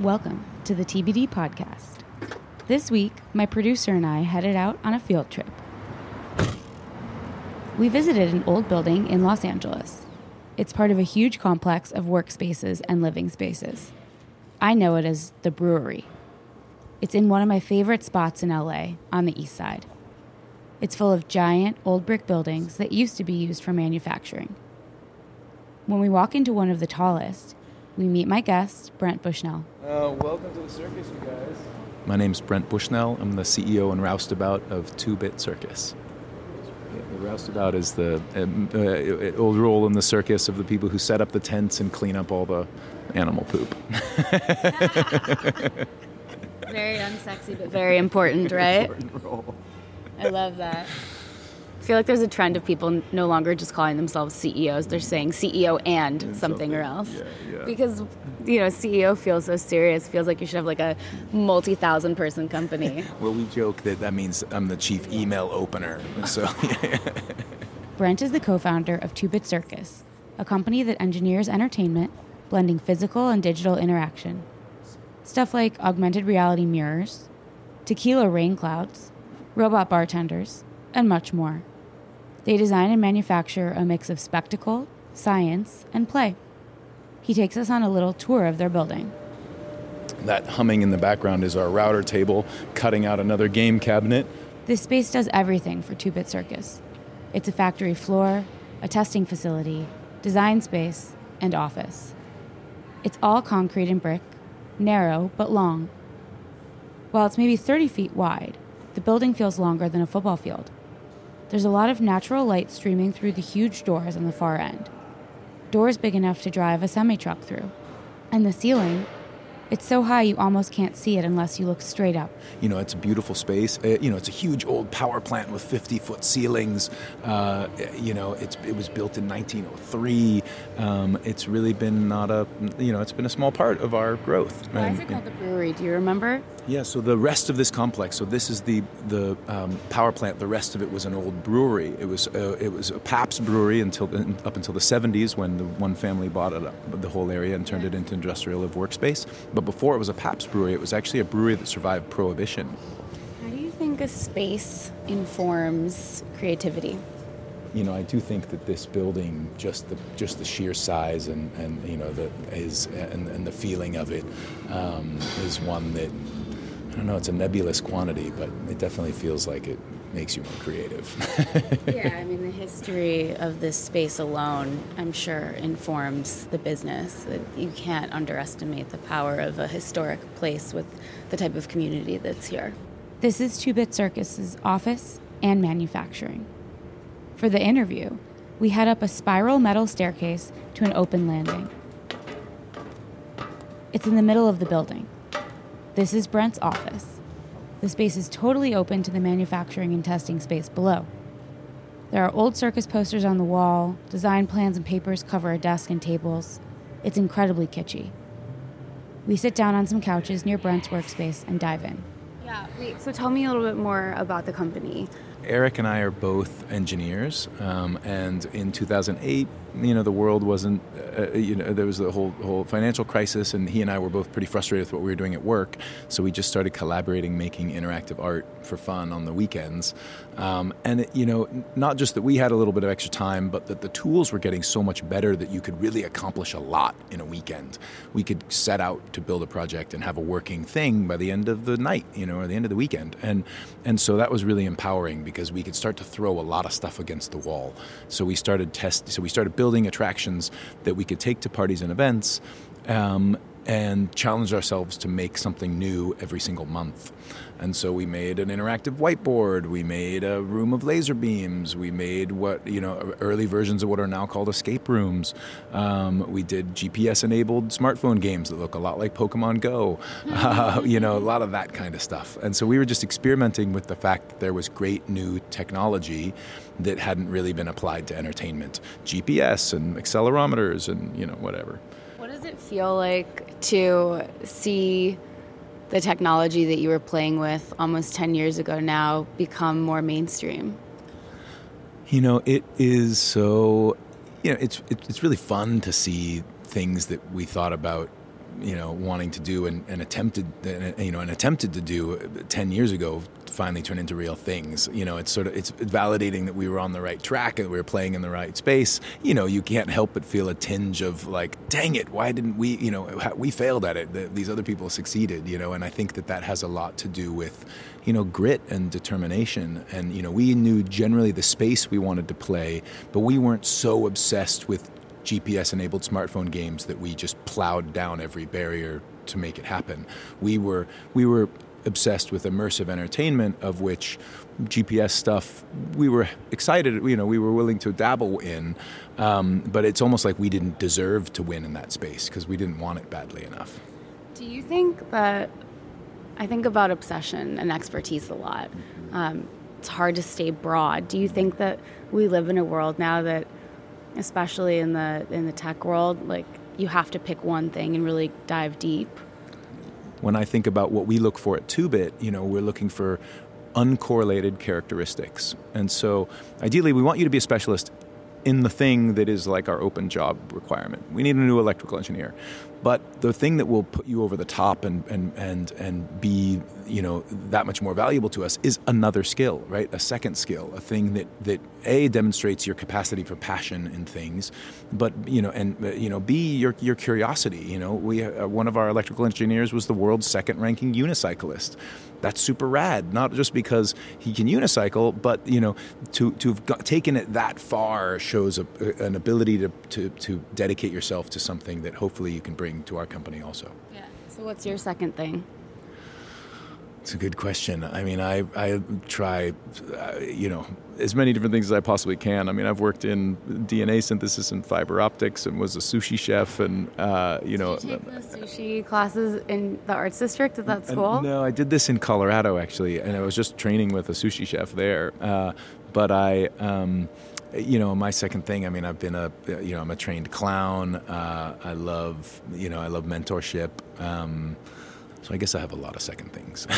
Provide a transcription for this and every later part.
Welcome to the TBD podcast. This week, my producer and I headed out on a field trip. We visited an old building in Los Angeles. It's part of a huge complex of workspaces and living spaces. I know it as the brewery. It's in one of my favorite spots in LA on the east side. It's full of giant old brick buildings that used to be used for manufacturing. When we walk into one of the tallest, we meet my guest, Brent Bushnell. Uh, welcome to the circus, you guys. My name's Brent Bushnell. I'm the CEO and roustabout of Two Bit Circus. The roustabout is the um, uh, old role in the circus of the people who set up the tents and clean up all the animal poop. very unsexy, but very important, right? Important role. I love that. I feel like there's a trend of people no longer just calling themselves CEOs. They're saying CEO and, something, something, or else. yeah, yeah. Because, you know, CEO feels so serious. Feels like you should have like a multi thousand person company. Well, we joke that that means I'm the chief email opener. So, Brent is the co founder of Two Bit Circus, a company that engineers entertainment, blending physical and digital interaction. Stuff like augmented reality mirrors, tequila rain clouds, robot bartenders, and much more. They design and manufacture a mix of spectacle, science, and play. He takes us on a little tour of their building. that humming in the background is our router table, cutting out another game cabinet. This space does everything for Two Bit Circus. It's a factory floor, a testing facility, design space, and office. It's all concrete and brick, narrow but long. While it's maybe 30 feet wide, the building feels longer than a football field. There's a lot of natural light streaming through the huge doors on the far end. Doors big enough to drive a semi truck through. And the ceiling, it's so high you almost can't see it unless you look straight up. You know, it's a beautiful space. Uh, you know, it's a huge old power plant with 50 foot ceilings. Uh, you know, it was built in 1903. Um, it's really been not a, you know, it's been a small part of our growth. Why is it called the brewery? Do you remember? yeah, so the rest of this complex, so this is the the um, power plant. The rest of it was an old brewery. It was uh, it was a Pabst brewery until up until the 70s when the one family bought it up, the whole area and turned it into industrial live workspace. But before it was a Pabst brewery, it was actually a brewery that survived Prohibition. How do you think a space informs creativity? You know, I do think that this building, just the just the sheer size and, and you know the is and, and the feeling of it, um, is one that I don't know. It's a nebulous quantity, but it definitely feels like it makes you more creative. yeah, I mean, the history of this space alone, I'm sure, informs the business. You can't underestimate the power of a historic place with the type of community that's here. This is Two Bit Circus's office and manufacturing. For the interview, we head up a spiral metal staircase to an open landing. It's in the middle of the building. This is Brent's office. The space is totally open to the manufacturing and testing space below. There are old circus posters on the wall, design plans and papers cover a desk and tables. It's incredibly kitschy. We sit down on some couches near Brent's workspace and dive in. Yeah, wait, so tell me a little bit more about the company. Eric and I are both engineers, um, and in 2008, you know, the world wasn't, uh, you know, there was the whole whole financial crisis, and he and I were both pretty frustrated with what we were doing at work. So we just started collaborating, making interactive art for fun on the weekends. Um, and it, you know, not just that we had a little bit of extra time, but that the tools were getting so much better that you could really accomplish a lot in a weekend. We could set out to build a project and have a working thing by the end of the night, you know, or the end of the weekend. And and so that was really empowering because we could start to throw a lot of stuff against the wall. So we started test. So we started building attractions that we could take to parties and events. Um, and challenge ourselves to make something new every single month. And so we made an interactive whiteboard, we made a room of laser beams, we made what, you know, early versions of what are now called escape rooms. Um, we did GPS enabled smartphone games that look a lot like Pokemon Go, uh, you know, a lot of that kind of stuff. And so we were just experimenting with the fact that there was great new technology that hadn't really been applied to entertainment GPS and accelerometers and, you know, whatever. What does it feel like to see the technology that you were playing with almost 10 years ago now become more mainstream? You know, it is so. You know, it's it's really fun to see things that we thought about you know wanting to do and, and attempted you know and attempted to do 10 years ago finally turn into real things. You know it's sort of it's validating that we were on the right track and we were playing in the right space. You know you can't help but feel a tinge of like dang it why didn't we you know we failed at it. These other people succeeded you know and i think that that has a lot to do with you know grit and determination. And you know we knew generally the space we wanted to play but we weren't so obsessed with GPS enabled smartphone games that we just plowed down every barrier to make it happen. We were we were obsessed with immersive entertainment of which GPS stuff we were excited you know we were willing to dabble in um, but it's almost like we didn't deserve to win in that space because we didn't want it badly enough. Do you think that I think about obsession and expertise a lot. Um, it's hard to stay broad. Do you think that we live in a world now that especially in the in the tech world, like you have to pick one thing and really dive deep. When I think about what we look for at Two-Bit, you know, we're looking for uncorrelated characteristics. And so ideally we want you to be a specialist in the thing that is like our open job requirement. We need a new electrical engineer. But the thing that will put you over the top and, and, and, and be you know that much more valuable to us is another skill, right? A second skill, a thing that, that A demonstrates your capacity for passion in things, but you know, and you know, B your your curiosity. You know, we uh, one of our electrical engineers was the world's second ranking unicyclist that's super rad. Not just because he can unicycle, but you know, to to have got, taken it that far shows a, an ability to, to to dedicate yourself to something that hopefully you can bring to our company also. Yeah. So what's your second thing? It's a good question. I mean, I, I try, uh, you know, as many different things as I possibly can. I mean, I've worked in DNA synthesis and fiber optics and was a sushi chef and, uh, you know. Did you take the sushi classes in the arts district at that school? no, I did this in Colorado actually, and I was just training with a sushi chef there. Uh, but I, um, you know, my second thing. I mean, I've been a, you know, I'm a trained clown. Uh, I love, you know, I love mentorship. Um, so I guess I have a lot of second things.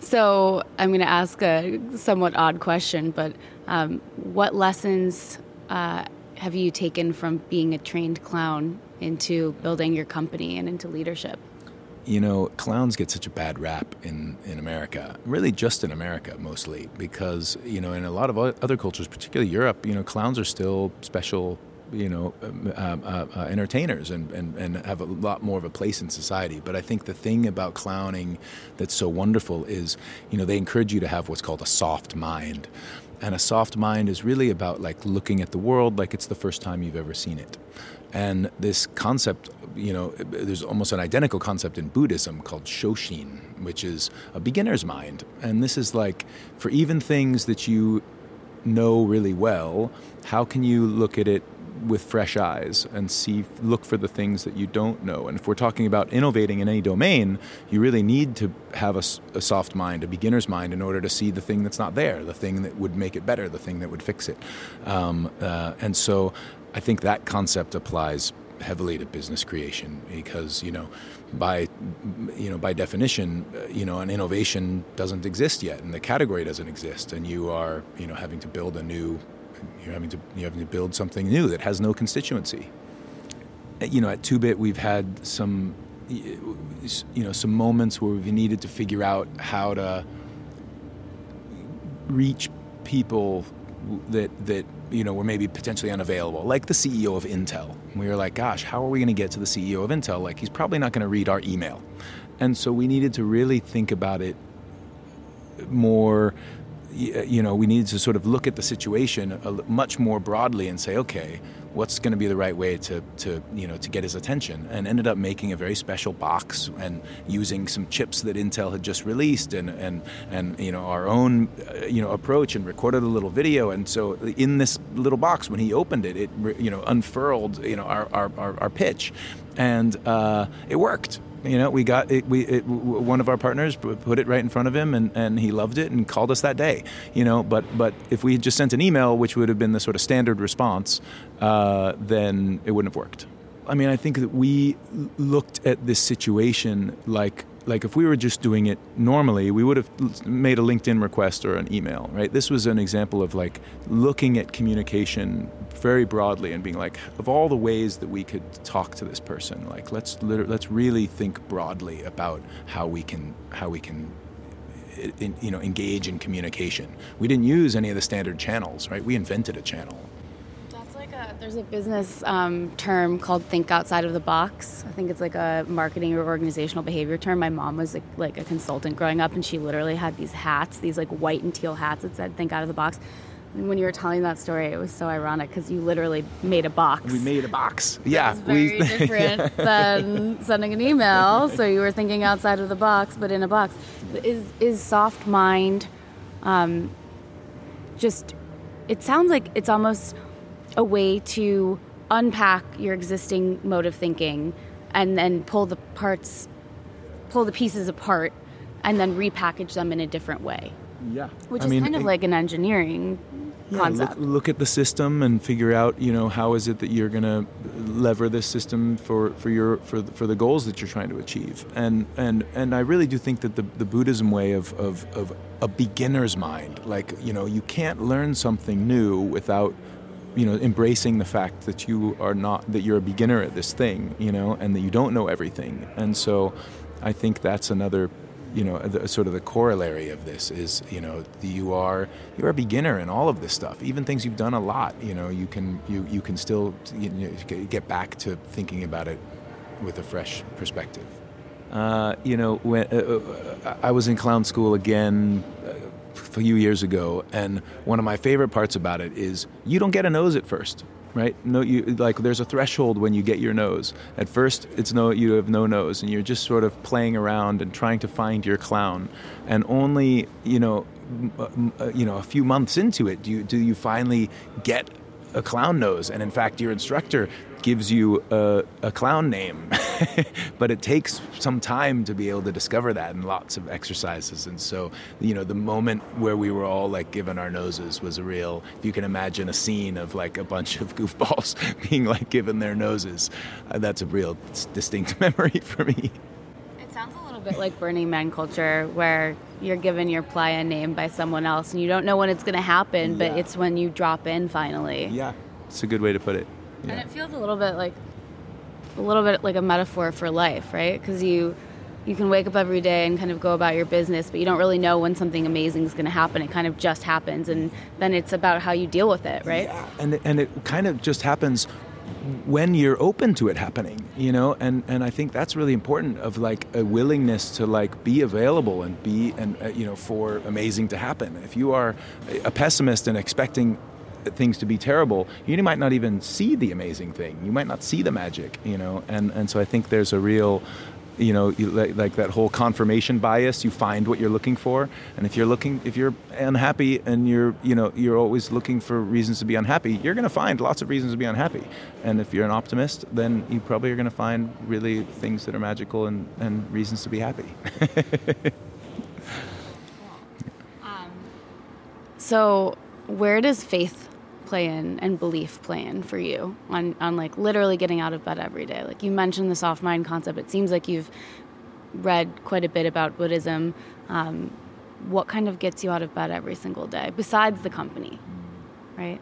so I'm going to ask a somewhat odd question, but um, what lessons uh, have you taken from being a trained clown into building your company and into leadership? You know, clowns get such a bad rap in, in America, really just in America mostly, because, you know, in a lot of other cultures, particularly Europe, you know, clowns are still special you know, um, uh, uh, uh, entertainers and, and, and have a lot more of a place in society. But I think the thing about clowning that's so wonderful is, you know, they encourage you to have what's called a soft mind. And a soft mind is really about like looking at the world like it's the first time you've ever seen it. And this concept, you know, there's almost an identical concept in Buddhism called Shoshin, which is a beginner's mind. And this is like for even things that you know really well, how can you look at it with fresh eyes and see look for the things that you don't know. And if we're talking about innovating in any domain you really need to have a, a, soft mind a beginner's mind in order to see the thing that's not there the thing that would make it better the thing that would fix it. Um, uh, and so i think that concept applies heavily to business creation because you know by you know by definition uh, you know an innovation doesn't exist yet and the category doesn't exist and you are you know having to build a new you're having to you're having to build something new that has no constituency. Uh, you know, at Two Bit, we've had some you know some moments where we've needed to figure out how to reach people that that you know were maybe potentially unavailable, like the CEO of Intel. We were like, gosh, how are we going to get to the CEO of Intel? Like, he's probably not going to read our email, and so we needed to really think about it more you know, we needed to sort of look at the situation much more broadly and say, okay, what's going to be the right way to, to, you know, to get his attention? And ended up making a very special box and using some chips that Intel had just released and, and, and you know, our own, uh, you know, approach and recorded a little video. And so in this little box, when he opened it, it, you know, unfurled, you know, our, our, our, our pitch. And uh, it worked you know, we got it. We it, one of our partners put it right in front of him, and, and he loved it and called us that day. You know, but but if we had just sent an email, which would have been the sort of standard response, uh, then it wouldn't have worked. I mean, I think that we looked at this situation like like if we were just doing it normally, we would have made a LinkedIn request or an email, right? This was an example of like looking at communication very broadly and being like, of all the ways that we could talk to this person, like let's let's really think broadly about how we can how we can eh, in, you know engage in communication. We didn't use any of the standard channels, right? We invented a channel there's a business um, term called think outside of the box. I think it's like a marketing or organizational behavior term. My mom was like, like a consultant growing up, and she literally had these hats, these like white and teal hats that said think out of the box. And when you were telling that story, it was so ironic because you literally made a box. We made a box. Yeah, very we, different yeah. than sending an email. So you were thinking outside of the box, but in a box. Is is soft mind? Um, just it sounds like it's almost a way to unpack your existing mode of thinking and then pull the parts pull the pieces apart and then repackage them in a different way. Yeah. Which I is mean, kind of it, like an engineering yeah, concept. look, look, at the system and figure out you know how is it that you're going to lever this system for, for your for the, for the goals that you're trying to achieve. And and and I really do think that the, the Buddhism way of, of, of a beginner's mind like you know you can't learn something new without you know embracing the fact that you are not that you're a beginner at this thing you know and that you don't know everything. And so i think that's another you know the, sort of the corollary of this is you know the you are you're a beginner in all of this stuff even things you've done a lot you know you can you you can still you know, get back to thinking about it with a fresh perspective. Uh, you know when uh, uh I was in clown school again few years ago, and one of my favorite parts about it is you don't get a nose at first, right? No, you like there's a threshold when you get your nose. At first, it's no, you have no nose, and you're just sort of playing around and trying to find your clown, and only you know, uh, you know, a few months into it, do you do you finally get a clown nose, and in fact, your instructor gives you a, a clown name. but it takes some time to be able to discover that and lots of exercises. And so, you know, the moment where we were all like given our noses was a real, if you can imagine a scene of like a bunch of goofballs being like given their noses, uh, that's a real distinct memory for me. It sounds a little bit like Burning Man culture where you're given your playa name by someone else and you don't know when it's going to happen, yeah. but it's when you drop in finally. Yeah, it's a good way to put it. Yeah. And it feels a little bit like a little bit like a metaphor for life, right? Because you you can wake up every day and kind of go about your business, but you don't really know when something amazing is going to happen. It kind of just happens, and then it's about how you deal with it, right? Yeah, and and it kind of just happens when you're open to it happening you know and and i think that's really important of like a willingness to like be available and be and uh, you know for amazing to happen if you are a pessimist and expecting things to be terrible, you might not even see the amazing thing. You might not see the magic, you know. And and so I think there's a real you know you, like, like, that whole confirmation bias you find what you're looking for. And if you're looking if you're unhappy and you're you know you're always looking for reasons to be unhappy you're going to find lots of reasons to be unhappy. And if you're an optimist then you probably are going to find really things that are magical and, and reasons to be happy. Um, so where does faith play in and belief play in for you on, on like literally getting out of bed every day? Like you mentioned the soft mind concept. It seems like you've read quite a bit about Buddhism. Um, what kind of gets you out of bed every single day besides the company, right?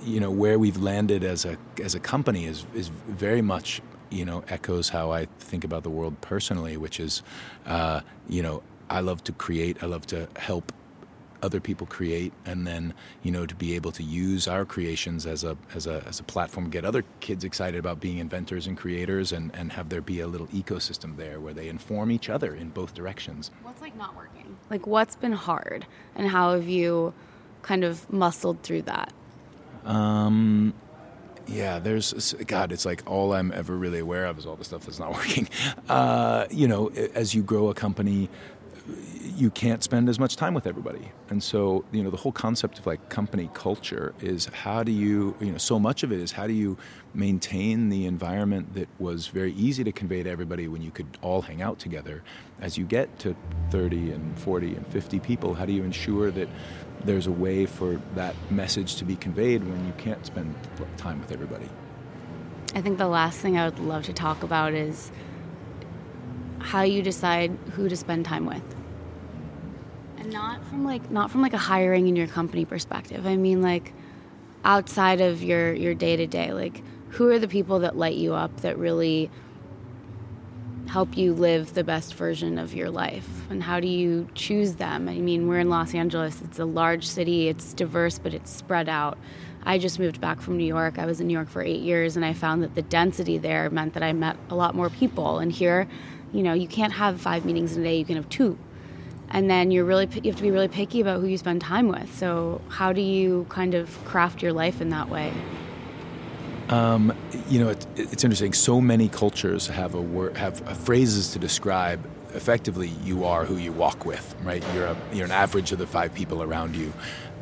You know where we've landed as a as a company is is very much you know echoes how I think about the world personally, which is uh, you know I love to create, I love to help other people create and then you know to be able to use our creations as a as a as a platform get other kids excited about being inventors and creators and and have there be a little ecosystem there where they inform each other in both directions what's like not working like what's been hard and how have you kind of muscled through that um yeah, there's God. It's like all I'm ever really aware of is all the stuff that's not working. Uh, you know, as you grow a company, you can't spend as much time with everybody. And so, you know, the whole concept of like company culture is how do you, you know, so much of it is how do you maintain the environment that was very easy to convey to everybody when you could all hang out together. As you get to 30 and 40 and 50 people, how do you ensure that there's a way for that message to be conveyed when you can't spend time with everybody? I think the last thing I would love to talk about is how you decide who to spend time with. Not from like not from like a hiring in your company perspective. I mean like outside of your your day to day. Like who are the people that light you up that really help you live the best version of your life? And how do you choose them? I mean we're in los angeles. It's a large city. It's diverse but it's spread out. I just moved back from new york. I was in new york for eight years and i found that the density there meant that i met a lot more people. And here you know you can't have five meetings in a day. You can have two and then you're really you have to be really picky about who you spend time with so how do you kind of craft your life in that way um, you know, it, it's interesting. So many cultures have a word, have phrases to describe effectively you are who you walk with, right? You're a, you're an average of the five people around you,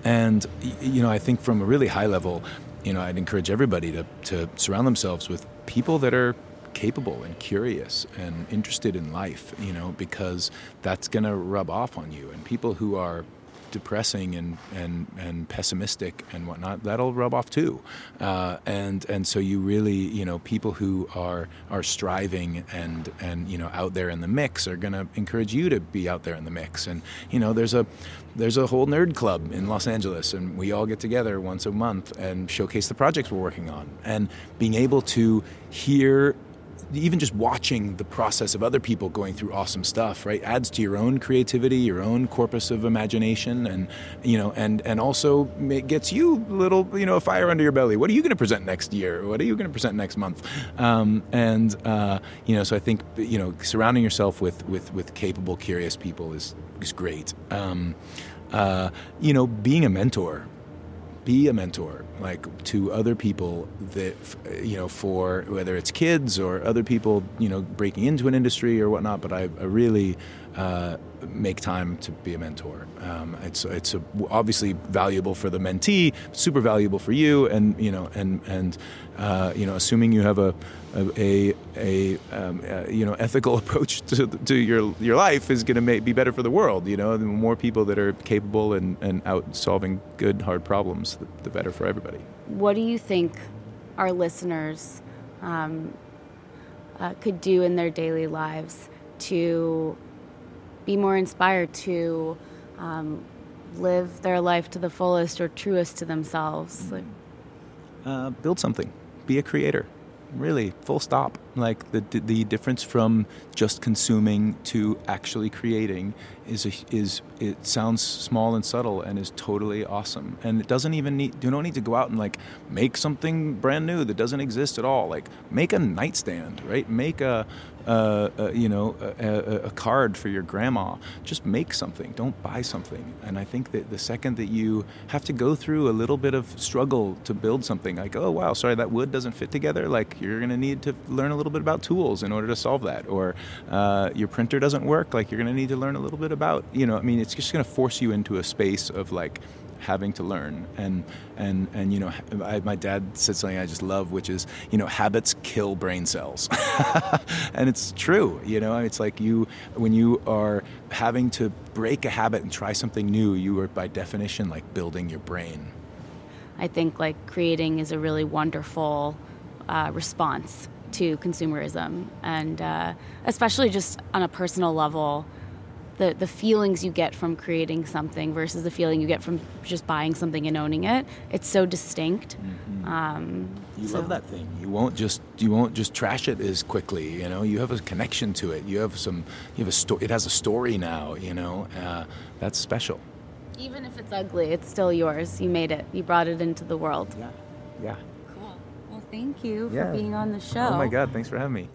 and you know, I think from a really high level, you know, I'd encourage everybody to to surround themselves with people that are capable and curious and interested in life, you know, because that's going to rub off on you. And people who are depressing and, and, and pessimistic and whatnot, that'll rub off too. Uh, and and so you really, you know, people who are are striving and and you know out there in the mix are going to encourage you to be out there in the mix. And you know, there's a there's a whole nerd club in Los Angeles, and we all get together once a month and showcase the projects we're working on. And being able to hear even just watching the process of other people going through awesome stuff, right, adds to your own creativity, your own corpus of imagination, and you know, and and also it gets you a little, you know, a fire under your belly. What are you going to present next year? What are you going to present next month? Um, and uh, you know, so I think you know, surrounding yourself with with with capable, curious people is is great. Um, uh, you know, being a mentor be a mentor like to other people that you know for whether it's kids or other people you know breaking into an industry or whatnot but i, I really uh, make time to be a mentor um, it's it's a, obviously valuable for the mentee super valuable for you and you know and and uh, you know assuming you have a a a, um, a, you know ethical approach to, to your your life is going to be better for the world. You know, the more people that are capable and, and out solving good hard problems, the, the better for everybody. What do you think our listeners um, uh, could do in their daily lives to be more inspired to um, live their life to the fullest or truest to themselves? Uh, build something. Be a creator really full stop like the the difference from just consuming to actually creating is a, is it sounds small and subtle and is totally awesome and it doesn't even need you don't need to go out and like make something brand new that doesn't exist at all like make a nightstand right make a uh, you know, a, a, card for your grandma. Just make something. Don't buy something. And I think that the second that you have to go through a little bit of struggle to build something, like, oh wow, sorry, that wood doesn't fit together. Like you're gonna need to learn a little bit about tools in order to solve that. Or uh, your printer doesn't work. Like you're gonna need to learn a little bit about, you know, I mean, it's just gonna force you into a space of like having to learn and and and you know I, my dad said something I just love which is you know habits kill brain cells and it's true you know it's like you when you are having to break a habit and try something new you are by definition like building your brain I think like creating is a really wonderful uh, response to consumerism and uh, especially just on a personal level the, the feelings you get from creating something versus the feeling you get from just buying something and owning it. It's so distinct. Mm-hmm. Um, you so. love that thing. You won't just you won't just trash it as quickly. You know, you have a connection to it. You have some. You have a story. It has a story now. You know, uh, that's special. Even if it's ugly, it's still yours. You made it. You brought it into the world. Yeah. Yeah. Thank you yeah. for being on the show. Oh my God! Thanks for having me.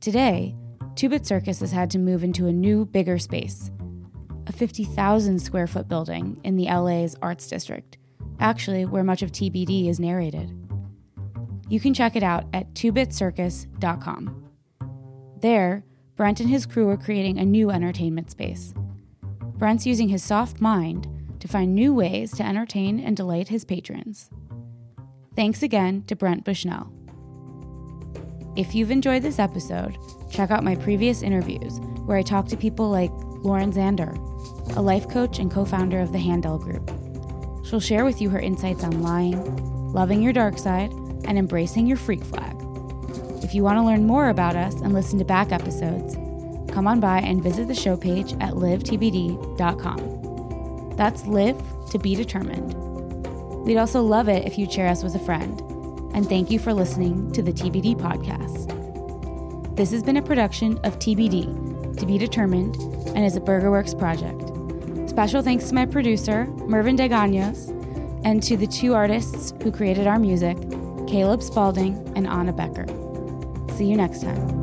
Today Two Bit Circus has had to move into a new, bigger space a 50,000 square foot building in the LA's Arts District, actually, where much of TBD is narrated. You can check it out at twobitcircus.com. There, Brent and his crew are creating a new entertainment space. Brent's using his soft mind to find new ways to entertain and delight his patrons. Thanks again to Brent Bushnell. If you've enjoyed this episode, check out my previous interviews where I talk to people like Lauren Zander, a life coach and co founder of the Handel Group. She'll share with you her insights on lying, loving your dark side, and embracing your freak flag. If you want to learn more about us and listen to back episodes, come on by and visit the show page at livetbd.com. That's live to be determined. We'd also love it if you'd share us with a friend. And thank you for listening to the TBD podcast. This has been a production of TBD, To Be Determined, and is a BurgerWorks project. Special thanks to my producer, Mervyn Deganos, and to the two artists who created our music, Caleb Spalding and Anna Becker. See you next time.